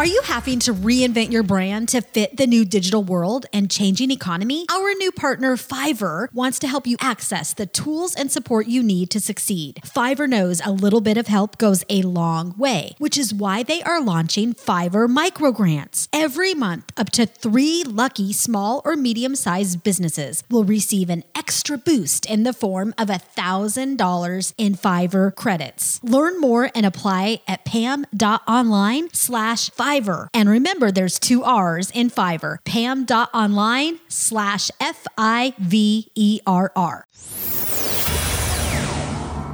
Are you having to reinvent your brand to fit the new digital world and changing economy? Our new partner, Fiverr, wants to help you access the tools and support you need to succeed. Fiverr knows a little bit of help goes a long way, which is why they are launching Fiverr micro grants. Every month, up to three lucky small or medium sized businesses will receive an extra boost in the form of $1,000 in Fiverr credits. Learn more and apply at pam.online slash Fiverr Fiverr. And remember, there's two R's in Fiverr. Pam.online slash F I V E R R.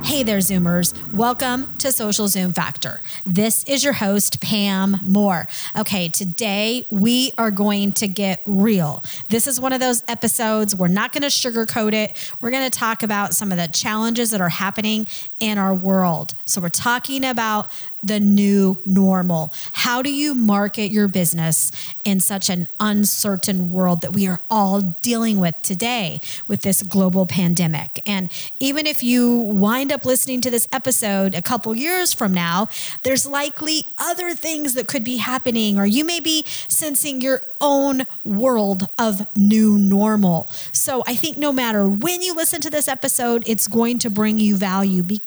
Hey there, Zoomers. Welcome to Social Zoom Factor. This is your host, Pam Moore. Okay, today we are going to get real. This is one of those episodes. We're not going to sugarcoat it. We're going to talk about some of the challenges that are happening in our world. So, we're talking about the new normal? How do you market your business in such an uncertain world that we are all dealing with today with this global pandemic? And even if you wind up listening to this episode a couple years from now, there's likely other things that could be happening, or you may be sensing your own world of new normal. So I think no matter when you listen to this episode, it's going to bring you value because,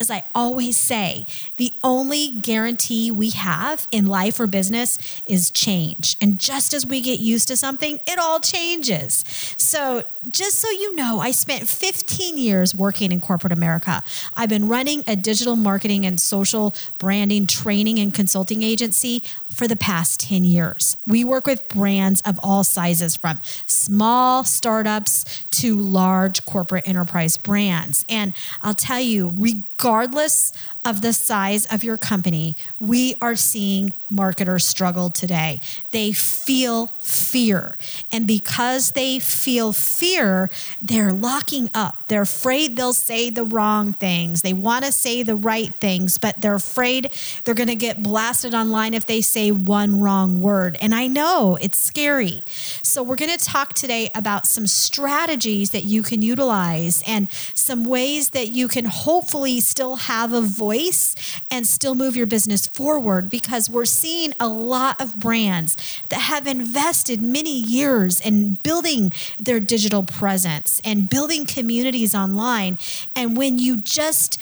as I always say, the only guarantee we have in life or business is change. And just as we get used to something, it all changes. So, just so you know, I spent 15 years working in corporate America. I've been running a digital marketing and social branding training and consulting agency for the past 10 years. We work with brands of all sizes from small startups to large corporate enterprise brands. And I'll tell you, regardless of the size of your company, we are seeing marketers struggle today. They feel fear. And because they feel fear, they're locking up. They're afraid they'll say the wrong things. They want to say the right things, but they're afraid they're going to get blasted online if they say one wrong word. And I know it's scary. So, we're going to talk today about some strategies that you can utilize and some ways that you can hopefully still have a voice and still move your business forward because we're seeing a lot of brands that have invested many years in building their digital presence and building communities online. And when you just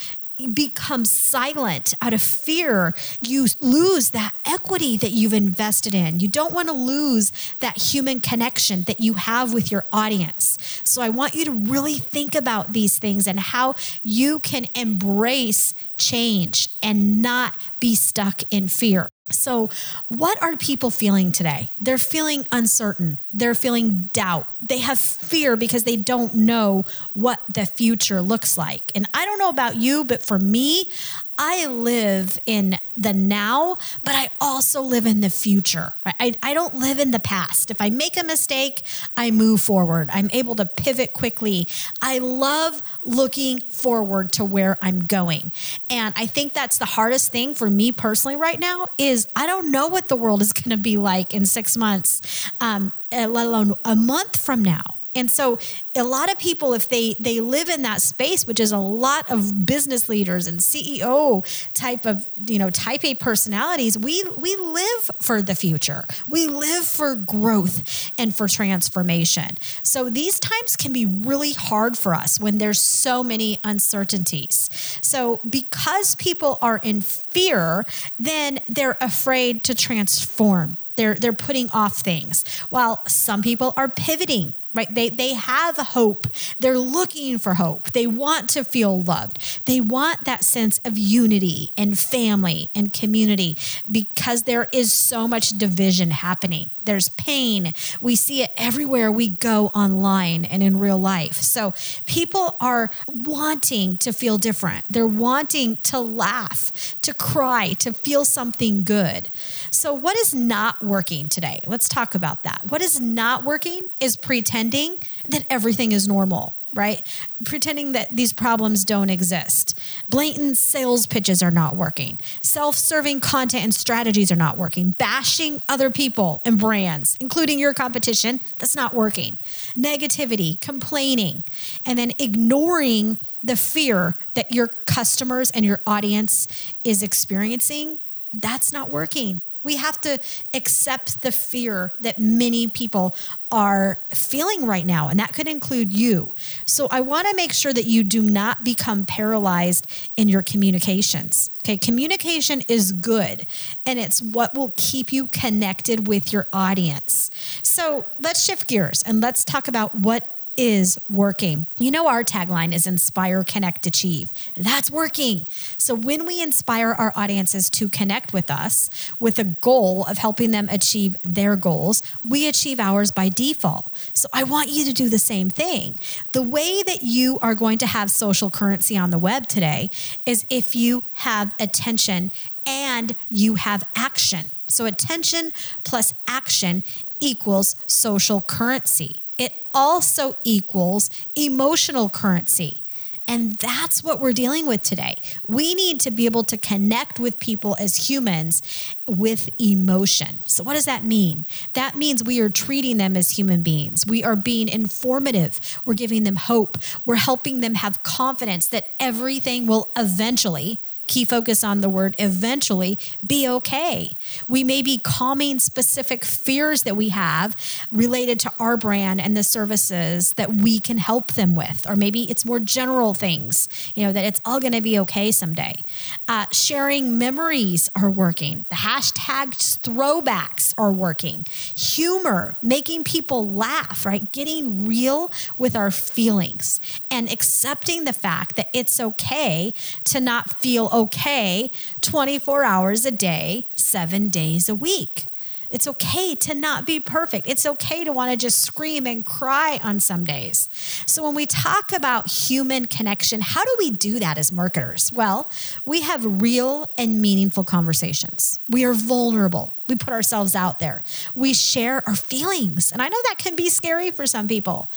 become silent out of fear, you lose that equity that you've invested in. You don't want to lose that human connection that you have with your audience. So I want you to really think about these things and how you can embrace change and not be stuck in fear. So, what are people feeling today? They're feeling uncertain. They're feeling doubt. They have fear because they don't know what the future looks like. And I don't know about you, but for me, I live in the now, but I also live in the future. I, I don't live in the past. If I make a mistake, I move forward. I'm able to pivot quickly. I love looking forward to where I'm going. And I think that's the hardest thing for me personally right now is I don't know what the world is going to be like in six months, um, let alone a month from now. And so a lot of people, if they they live in that space, which is a lot of business leaders and CEO type of, you know, type A personalities, we we live for the future. We live for growth and for transformation. So these times can be really hard for us when there's so many uncertainties. So because people are in fear, then they're afraid to transform. They're, they're putting off things while some people are pivoting right? They, they have hope. They're looking for hope. They want to feel loved. They want that sense of unity and family and community because there is so much division happening. There's pain. We see it everywhere we go online and in real life. So people are wanting to feel different. They're wanting to laugh, to cry, to feel something good. So, what is not working today? Let's talk about that. What is not working is pretending that everything is normal right? Pretending that these problems don't exist. Blatant sales pitches are not working. Self serving content and strategies are not working. Bashing other people and brands, including your competition, that's not working. Negativity, complaining, and then ignoring the fear that your customers and your audience is experiencing, that's not working. We have to accept the fear that many people are feeling right now, and that could include you. So I want to make sure that you do not become paralyzed in your communications. Okay, communication is good, and it's what will keep you connected with your audience. So let's shift gears and let's talk about what is working. You know, our tagline is inspire, connect, achieve. That's working. So when we inspire our audiences to connect with us with a goal of helping them achieve their goals, we achieve ours by default. So I want you to do the same thing. The way that you are going to have social currency on the web today is if you have attention and you have action. So attention plus action equals social currency it also equals emotional currency. And that's what we're dealing with today. We need to be able to connect with people as humans with emotion. So, what does that mean? That means we are treating them as human beings. We are being informative. We're giving them hope. We're helping them have confidence that everything will eventually key focus on the word eventually be okay. We may be calming specific fears that we have related to our brand and the services that we can help them with. Or maybe it's more general things, you know, that it's all going to be okay someday. Uh, sharing memories are working. The hashtag throwbacks are working. Humor, making people laugh, right? Getting real with our feelings and accepting the fact that it's okay to not feel okay 24 hours a day, seven days a week. It's okay to not be perfect. It's okay to want to just scream and cry on some days. So, when we talk about human connection, how do we do that as marketers? Well, we have real and meaningful conversations. We are vulnerable. We put ourselves out there. We share our feelings. And I know that can be scary for some people.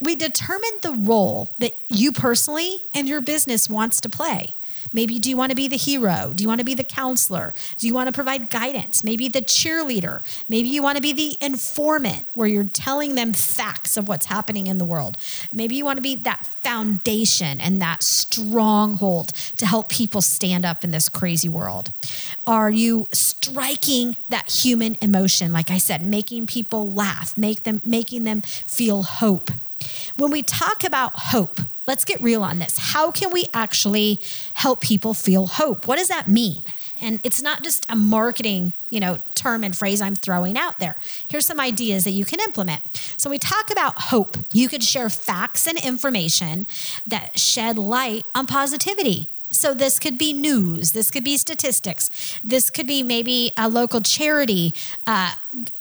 We determine the role that you personally and your business wants to play. Maybe do you want to be the hero? Do you want to be the counselor? Do you want to provide guidance? Maybe the cheerleader. Maybe you want to be the informant where you're telling them facts of what's happening in the world. Maybe you want to be that foundation and that stronghold to help people stand up in this crazy world. Are you striking that human emotion like I said, making people laugh, make them making them feel hope? When we talk about hope, let's get real on this. How can we actually help people feel hope? What does that mean? And it's not just a marketing, you know, term and phrase I'm throwing out there. Here's some ideas that you can implement. So we talk about hope. You could share facts and information that shed light on positivity. So this could be news, this could be statistics, this could be maybe a local charity uh,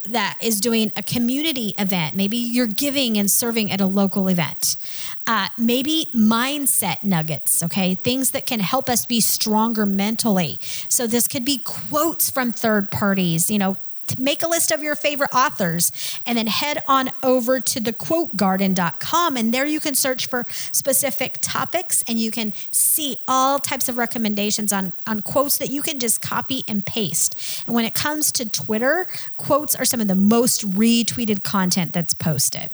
that is doing a community event. Maybe you're giving and serving at a local event. Uh, maybe mindset nuggets, okay? Things that can help us be stronger mentally. So this could be quotes from third parties, you know, make a list of your favorite authors and then head on over to thequotegarden.com and there you can search for specific topics and you can see all types of recommendations on, on quotes that you can just copy and paste. And when it comes to twitter quotes are some of the most retweeted content that's posted.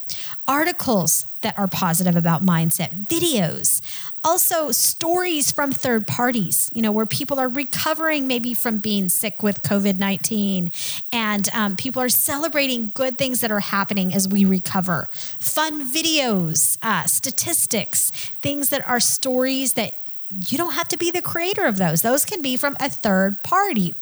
Articles that are positive about mindset, videos, also stories from third parties, you know, where people are recovering maybe from being sick with COVID 19 and um, people are celebrating good things that are happening as we recover. Fun videos, uh, statistics, things that are stories that you don't have to be the creator of those. Those can be from a third party.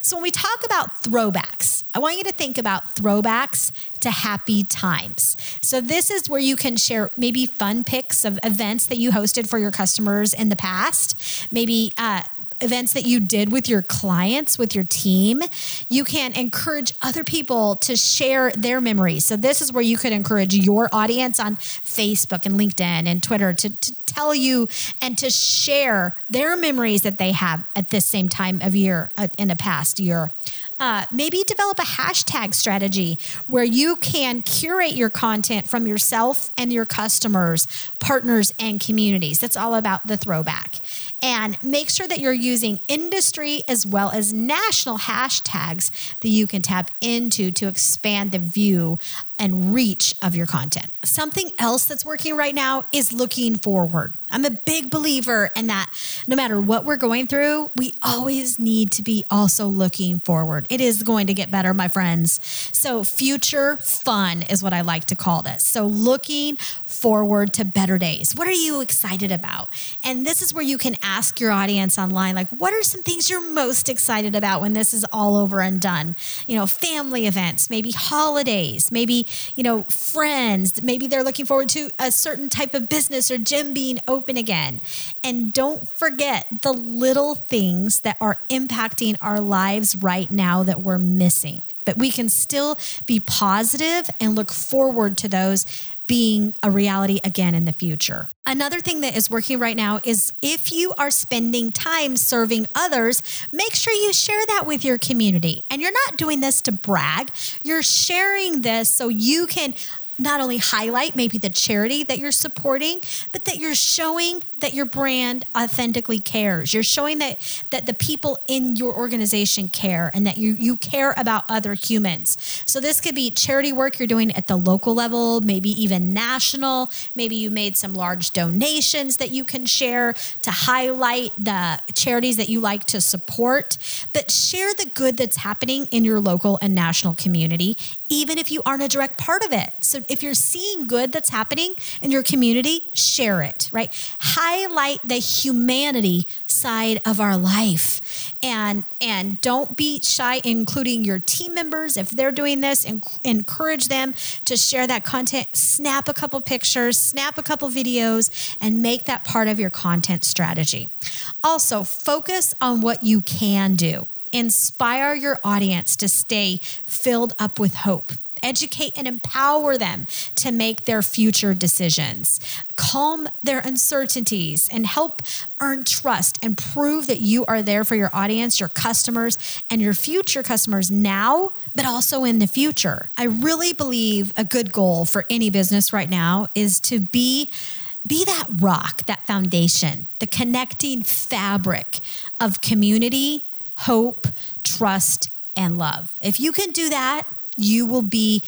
So when we talk about throwbacks, I want you to think about throwbacks to happy times. So this is where you can share maybe fun pics of events that you hosted for your customers in the past, maybe uh, events that you did with your clients, with your team. You can encourage other people to share their memories. So, this is where you could encourage your audience on Facebook and LinkedIn and Twitter to, to tell you and to share their memories that they have at this same time of year uh, in a past year. Uh, maybe develop a hashtag strategy where you can curate your content from yourself and your customers, partners, and communities. That's all about the throwback. And make sure that you're using industry as well as national hashtags that you can tap into to expand the view and reach of your content. Something else that's working right now is looking forward. I'm a big believer in that no matter what we're going through, we always need to be also looking forward. It is going to get better, my friends. So, future fun is what I like to call this. So, looking forward to better days. What are you excited about? And this is where you can ask your audience online, like, what are some things you're most excited about when this is all over and done? You know, family events, maybe holidays, maybe you know, friends. Maybe they're looking forward to a certain type of business or gym being open again. And don't forget the little things that are impacting our lives right now that we're missing. But we can still be positive and look forward to those being a reality again in the future. Another thing that is working right now is if you are spending time serving others, make sure you share that with your community. And you're not doing this to brag, you're sharing this so you can not only highlight maybe the charity that you're supporting, but that you're showing that your brand authentically cares. You're showing that that the people in your organization care and that you you care about other humans. So this could be charity work you're doing at the local level, maybe even national. Maybe you made some large donations that you can share to highlight the charities that you like to support, but share the good that's happening in your local and national community even if you aren't a direct part of it. So if you're seeing good that's happening in your community, share it, right? Highlight the humanity side of our life. And and don't be shy including your team members if they're doing this and encourage them to share that content, snap a couple pictures, snap a couple videos and make that part of your content strategy. Also, focus on what you can do. Inspire your audience to stay filled up with hope. Educate and empower them to make their future decisions. Calm their uncertainties and help earn trust and prove that you are there for your audience, your customers, and your future customers now, but also in the future. I really believe a good goal for any business right now is to be be that rock, that foundation, the connecting fabric of community hope, trust, and love. If you can do that, you will be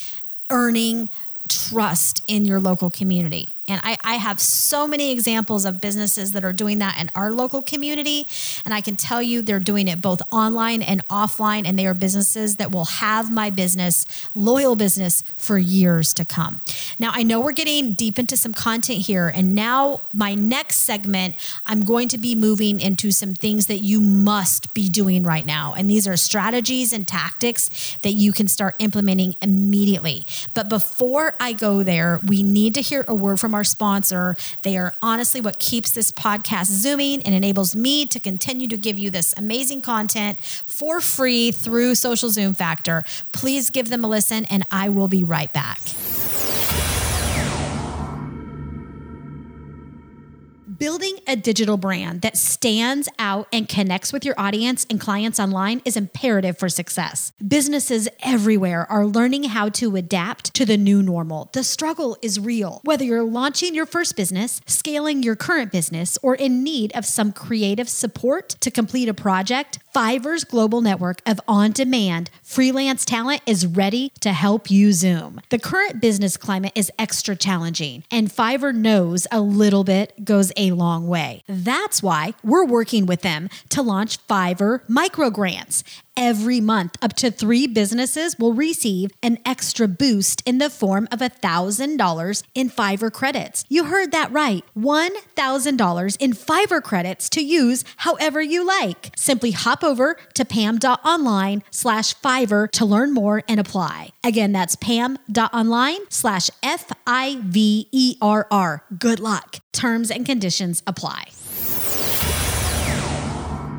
earning trust in your local community. And I, I have so many examples of businesses that are doing that in our local community. And I can tell you they're doing it both online and offline. And they are businesses that will have my business, loyal business, for years to come. Now, I know we're getting deep into some content here. And now, my next segment, I'm going to be moving into some things that you must be doing right now. And these are strategies and tactics that you can start implementing immediately. But before I go there, we need to hear a word our sponsor. They are honestly what keeps this podcast zooming and enables me to continue to give you this amazing content for free through Social Zoom Factor. Please give them a listen, and I will be right back. Building a digital brand that stands out and connects with your audience and clients online is imperative for success. Businesses everywhere are learning how to adapt to the new normal. The struggle is real. Whether you're launching your first business, scaling your current business, or in need of some creative support to complete a project, Fiverr's global network of on demand freelance talent is ready to help you Zoom. The current business climate is extra challenging, and Fiverr knows a little bit goes a long way. That's why we're working with them to launch Fiverr micro grants every month. Up to three businesses will receive an extra boost in the form of $1,000 in Fiverr credits. You heard that right $1,000 in Fiverr credits to use however you like. Simply hop over to pam.online slash Fiverr to learn more and apply. Again, that's pam.online slash F I V E R R. Good luck. Terms and conditions apply.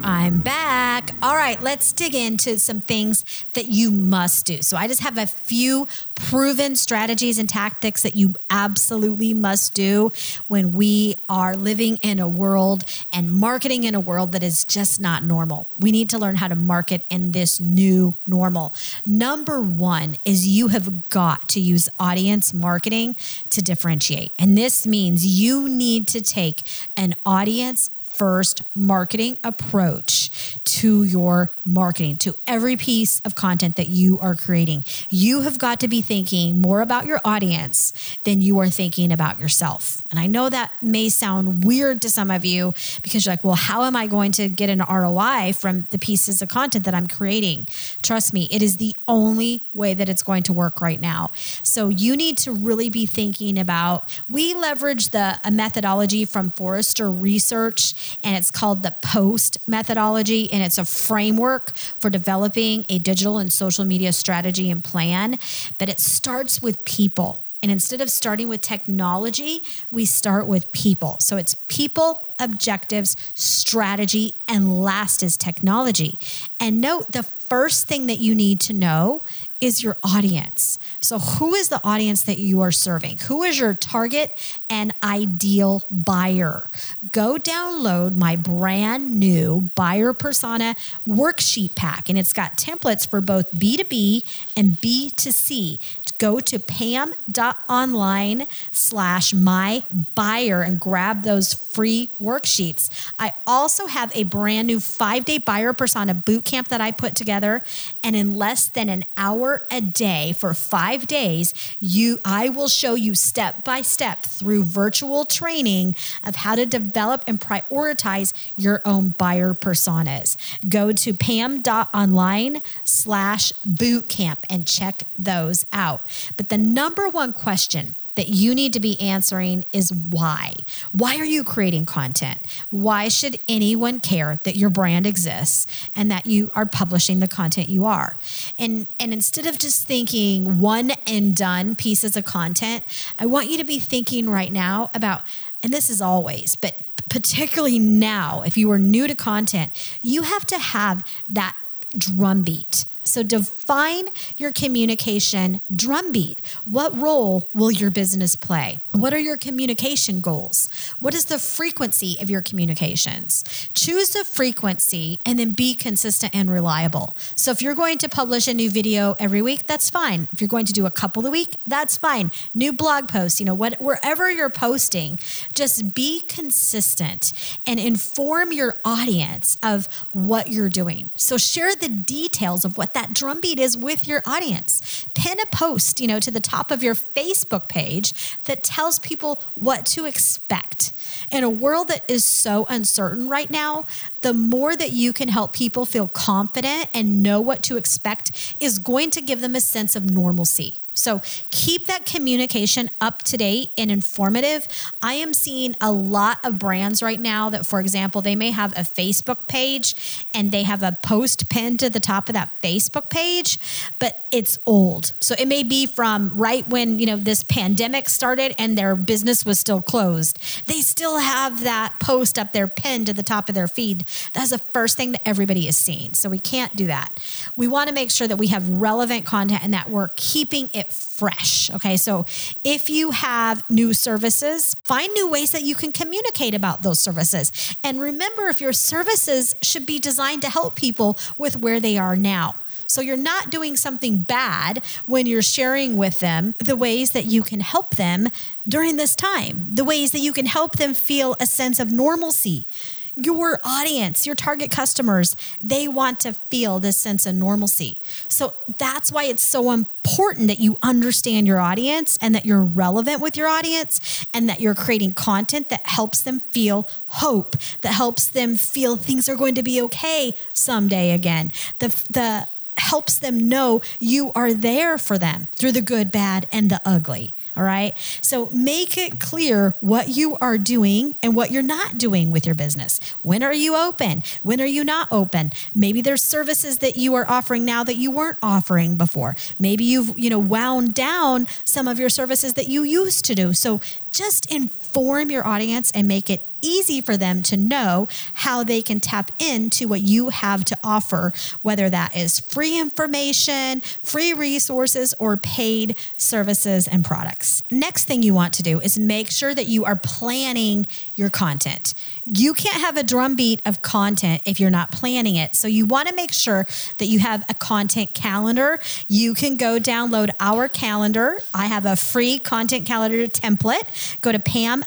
I'm back. All right, let's dig into some things that you must do. So, I just have a few proven strategies and tactics that you absolutely must do when we are living in a world and marketing in a world that is just not normal. We need to learn how to market in this new normal. Number one is you have got to use audience marketing to differentiate. And this means you need to take an audience first marketing approach to your marketing, to every piece of content that you are creating. You have got to be thinking more about your audience than you are thinking about yourself. And I know that may sound weird to some of you because you're like, well, how am I going to get an ROI from the pieces of content that I'm creating? Trust me, it is the only way that it's going to work right now. So you need to really be thinking about, we leverage the a methodology from Forrester Research, and it's called the POST methodology. And it's a framework for developing a digital and social media strategy and plan. But it starts with people. And instead of starting with technology, we start with people. So it's people, objectives, strategy, and last is technology. And note the first thing that you need to know is your audience. So, who is the audience that you are serving? Who is your target and ideal buyer? Go download my brand new buyer persona worksheet pack, and it's got templates for both B2B and B2C go to pam.online slash my buyer and grab those free worksheets. I also have a brand new five day buyer persona boot camp that I put together. And in less than an hour a day for five days, you I will show you step by step through virtual training of how to develop and prioritize your own buyer personas. Go to pam.online slash boot camp and check those out. But the number one question that you need to be answering is why. Why are you creating content? Why should anyone care that your brand exists and that you are publishing the content you are? And and instead of just thinking one and done pieces of content, I want you to be thinking right now about and this is always, but particularly now if you are new to content, you have to have that drumbeat so define your communication drumbeat. What role will your business play? What are your communication goals? What is the frequency of your communications? Choose a frequency and then be consistent and reliable. So if you're going to publish a new video every week, that's fine. If you're going to do a couple a week, that's fine. New blog posts, you know, what wherever you're posting, just be consistent and inform your audience of what you're doing. So share the details of what that drumbeat is with your audience. Pin a post, you know, to the top of your Facebook page that tells people what to expect. In a world that is so uncertain right now, the more that you can help people feel confident and know what to expect is going to give them a sense of normalcy. So keep that communication up to date and informative. I am seeing a lot of brands right now that, for example, they may have a Facebook page and they have a post pinned to the top of that Facebook page, but it's old. So it may be from right when, you know, this pandemic started and their business was still closed. They still have that post up there pinned to the top of their feed. That's the first thing that everybody is seeing. So we can't do that. We want to make sure that we have relevant content and that we're keeping it fresh. Okay. So if you have new services, find new ways that you can communicate about those services. And remember, if your services should be designed to help people with where they are now. So you're not doing something bad when you're sharing with them the ways that you can help them during this time, the ways that you can help them feel a sense of normalcy your audience, your target customers, they want to feel this sense of normalcy. So that's why it's so important that you understand your audience and that you're relevant with your audience and that you're creating content that helps them feel hope, that helps them feel things are going to be okay someday again. The the helps them know you are there for them through the good, bad, and the ugly. All right. So make it clear what you are doing and what you're not doing with your business. When are you open? When are you not open? Maybe there's services that you are offering now that you weren't offering before. Maybe you've, you know, wound down some of your services that you used to do. So just inform inform your audience and make it easy for them to know how they can tap into what you have to offer, whether that is free information, free resources, or paid services and products. Next thing you want to do is make sure that you are planning your content. You can't have a drumbeat of content if you're not planning it. So you want to make sure that you have a content calendar. You can go download our calendar. I have a free content calendar template. Go to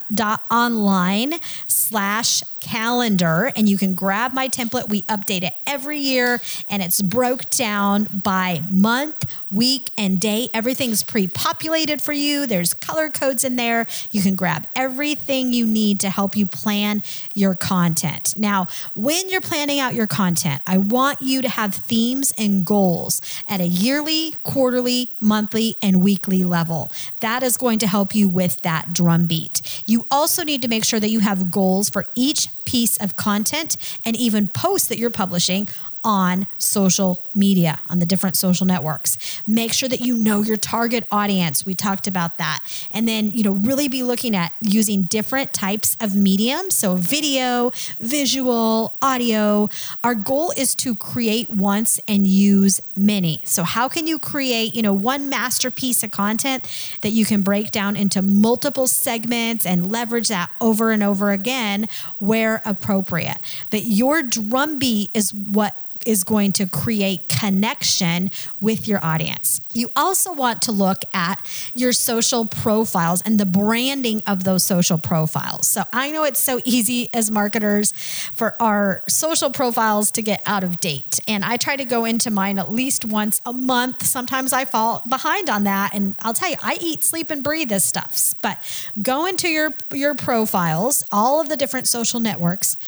pam.online slash calendar and you can grab my template. We update it every year and it's broke down by month, week, and day. Everything's pre populated for you. There's color codes in there. You can grab everything you need to help you plan your content. Now, when you're planning out your content, I want you to have themes and goals at a yearly, quarterly, monthly, and weekly level. That is going to help you with that drumbeat. You also need to make sure that you have goals for each piece of content and even posts that you're publishing on social media, on the different social networks. Make sure that you know your target audience. We talked about that. And then, you know, really be looking at using different types of mediums. So, video, visual, audio. Our goal is to create once and use many. So, how can you create, you know, one masterpiece of content that you can break down into multiple segments and leverage that over and over again where appropriate? But your drumbeat is what is going to create connection with your audience. You also want to look at your social profiles and the branding of those social profiles. So I know it's so easy as marketers for our social profiles to get out of date. And I try to go into mine at least once a month. Sometimes I fall behind on that. And I'll tell you, I eat, sleep, and breathe this stuff. But go into your, your profiles, all of the different social networks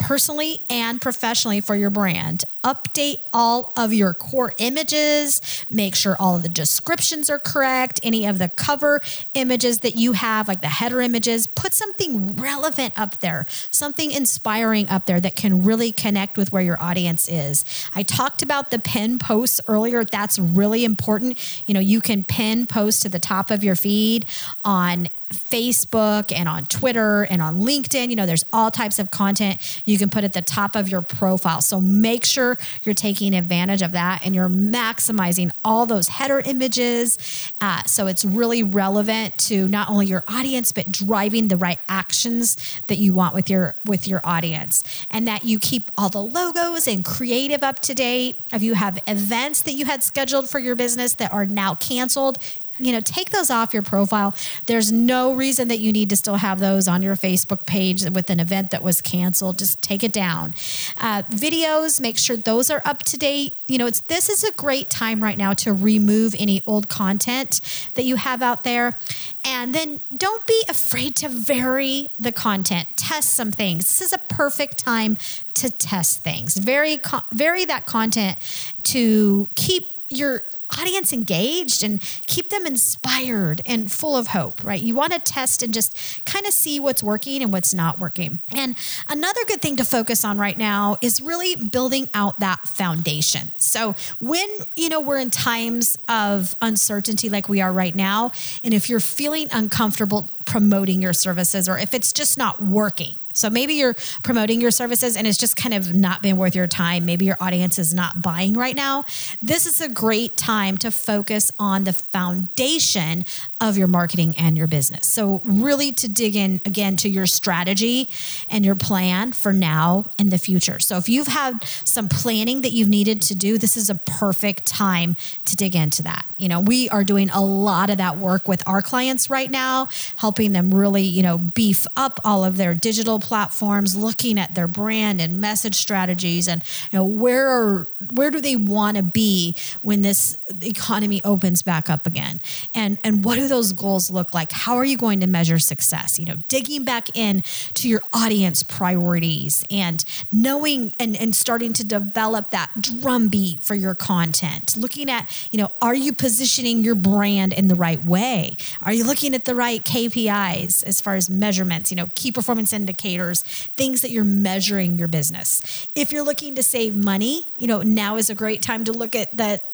personally and professionally for your brand. Update all of your core images, make sure all of the descriptions are correct, any of the cover images that you have, like the header images, put something relevant up there, something inspiring up there that can really connect with where your audience is. I talked about the pin posts earlier. That's really important. You know, you can pin post to the top of your feed on Facebook and on Twitter and on LinkedIn. You know, there's all types of content you can put at the top of your profile. So make sure you're taking advantage of that and you're maximizing all those header images. Uh, so it's really relevant to not only your audience, but driving the right actions that you want with your with your audience. And that you keep all the logos and creative up to date. If you have events that you had scheduled for your business that are now canceled, you know, take those off your profile. There's no reason that you need to still have those on your Facebook page with an event that was canceled. Just take it down. Uh, videos, make sure those are up to date. You know, it's this is a great time right now to remove any old content that you have out there. And then don't be afraid to vary the content. Test some things. This is a perfect time to test things. Vary, vary that content to keep your audience engaged and keep them inspired and full of hope, right? You want to test and just kind of see what's working and what's not working. And another good thing to focus on right now is really building out that foundation. So when, you know, we're in times of uncertainty like we are right now, and if you're feeling uncomfortable promoting your services or if it's just not working, so maybe you're promoting your services and it's just kind of not been worth your time. Maybe your audience is not buying right now. This is a great time to focus on the foundation of your marketing and your business. So, really to dig in again to your strategy and your plan for now and the future. So, if you've had some planning that you've needed to do, this is a perfect time to dig into that. You know, we are doing a lot of that work with our clients right now, helping them really, you know, beef up all of their digital platforms, looking at their brand and message strategies and, you know, where are, where do they want to be when this economy opens back up again? And and what do those goals look like? How are you going to measure success? You know, digging back in to your audience priorities and knowing and, and starting to develop that drumbeat for your content. Looking at, you know, are you positioning your brand in the right way? Are you looking at the right KPIs as far as measurements, you know, key performance indicators, things that you're measuring your business? If you're looking to save money, you know, now is a great time to look at that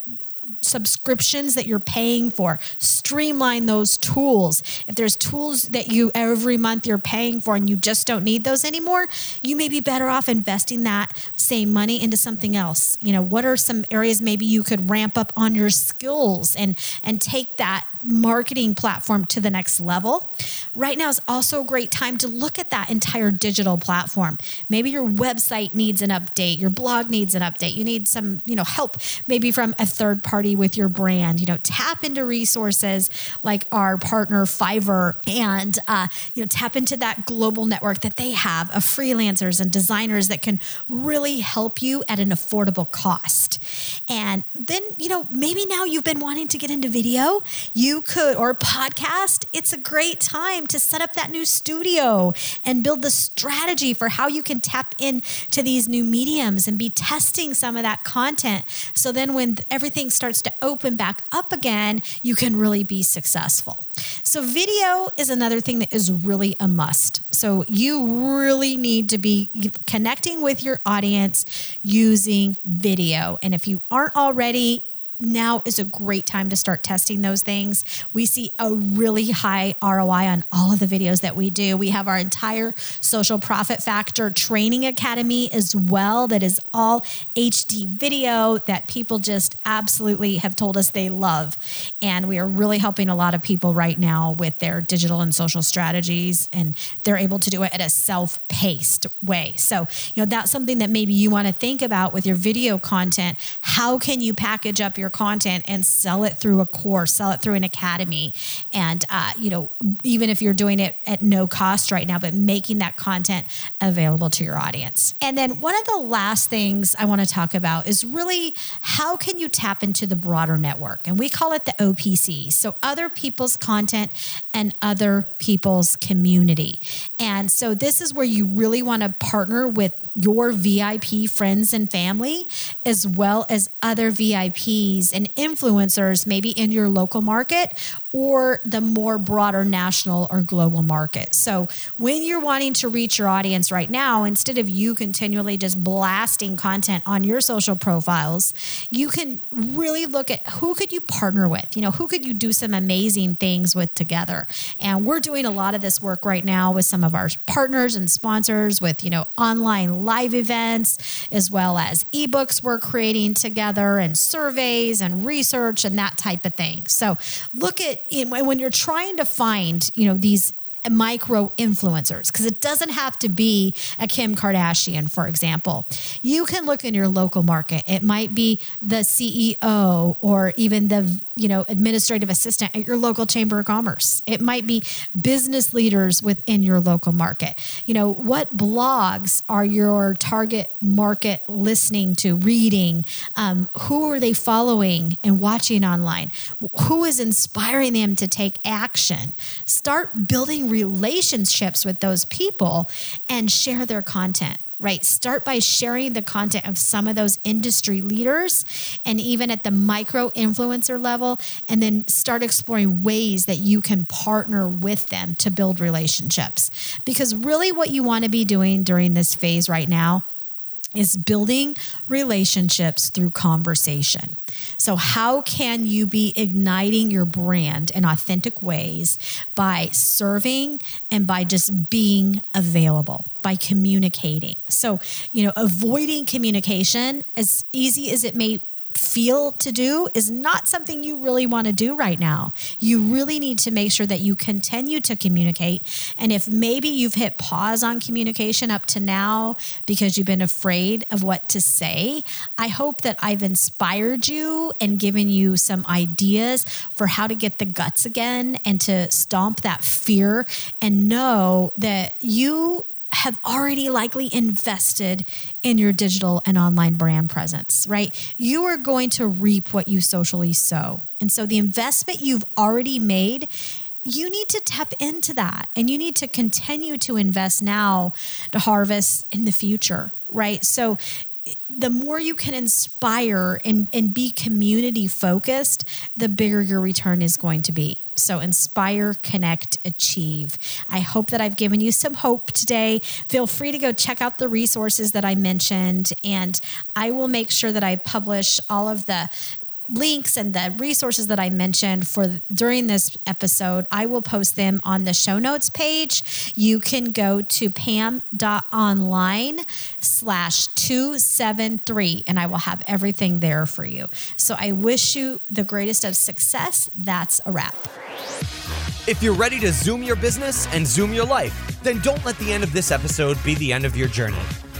subscriptions that you're paying for, streamline those tools. If there's tools that you every month you're paying for and you just don't need those anymore, you may be better off investing that same money into something else. You know, what are some areas maybe you could ramp up on your skills and and take that marketing platform to the next level. Right now is also a great time to look at that entire digital platform. Maybe your website needs an update, your blog needs an update. You need some, you know, help maybe from a third party with your brand. You know, tap into resources like our partner Fiverr and uh, you know, tap into that global network that they have of freelancers and designers that can really help you at an affordable cost. And then, you know, maybe now you've been wanting to get into video. You could, or podcast, it's a great time to set up that new studio and build the strategy for how you can tap into these new mediums and be testing some of that content. So then when everything starts to open back up again, you can really be successful. So, video is another thing that is really a must. So, you really need to be connecting with your audience using video. And if you aren't already, now is a great time to start testing those things. We see a really high ROI on all of the videos that we do. We have our entire social profit factor training academy as well, that is all HD video that people just absolutely have told us they love. And we are really helping a lot of people right now with their digital and social strategies, and they're able to do it at a self paced way. So, you know, that's something that maybe you want to think about with your video content. How can you package up your content and sell it through a course, sell it through an academy. And, uh, you know, even if you're doing it at no cost right now, but making that content available to your audience. And then one of the last things I want to talk about is really how can you tap into the broader network? And we call it the OPC. So other people's content and other people's community. And so this is where you really want to partner with your VIP friends and family, as well as other VIPs and influencers, maybe in your local market or the more broader national or global market. So when you're wanting to reach your audience right now, instead of you continually just blasting content on your social profiles, you can really look at who could you partner with? You know, who could you do some amazing things with together? And we're doing a lot of this work right now with some of our partners and sponsors with, you know, online live events as well as ebooks we're creating together and surveys and research and that type of thing. So look at when you're trying to find, you know, these micro influencers because it doesn't have to be a Kim Kardashian, for example. You can look in your local market. It might be the CEO or even the you know administrative assistant at your local chamber of commerce. It might be business leaders within your local market. You know what blogs are your target market listening to, reading? Um, who are they following and watching online? Who is inspiring them to take action? Start building relationships with those people and share their content right? Start by sharing the content of some of those industry leaders and even at the micro influencer level, and then start exploring ways that you can partner with them to build relationships. Because really, what you want to be doing during this phase right now is building relationships through conversation. So, how can you be igniting your brand in authentic ways by serving and by just being available, by communicating? So, you know, avoiding communication, as easy as it may feel to do is not something you really want to do right now. You really need to make sure that you continue to communicate. And if maybe you've hit pause on communication up to now because you've been afraid of what to say, I hope that I've inspired you and given you some ideas for how to get the guts again and to stomp that fear and know that you have already likely invested in your digital and online brand presence, right? You are going to reap what you socially sow. And so the investment you've already made, you need to tap into that and you need to continue to invest now to harvest in the future, right? So the more you can inspire and, and be community focused, the bigger your return is going to be. So, inspire, connect, achieve. I hope that I've given you some hope today. Feel free to go check out the resources that I mentioned, and I will make sure that I publish all of the links and the resources that I mentioned for during this episode, I will post them on the show notes page. You can go to pam.online slash 273 and I will have everything there for you. So I wish you the greatest of success. That's a wrap. If you're ready to zoom your business and zoom your life, then don't let the end of this episode be the end of your journey.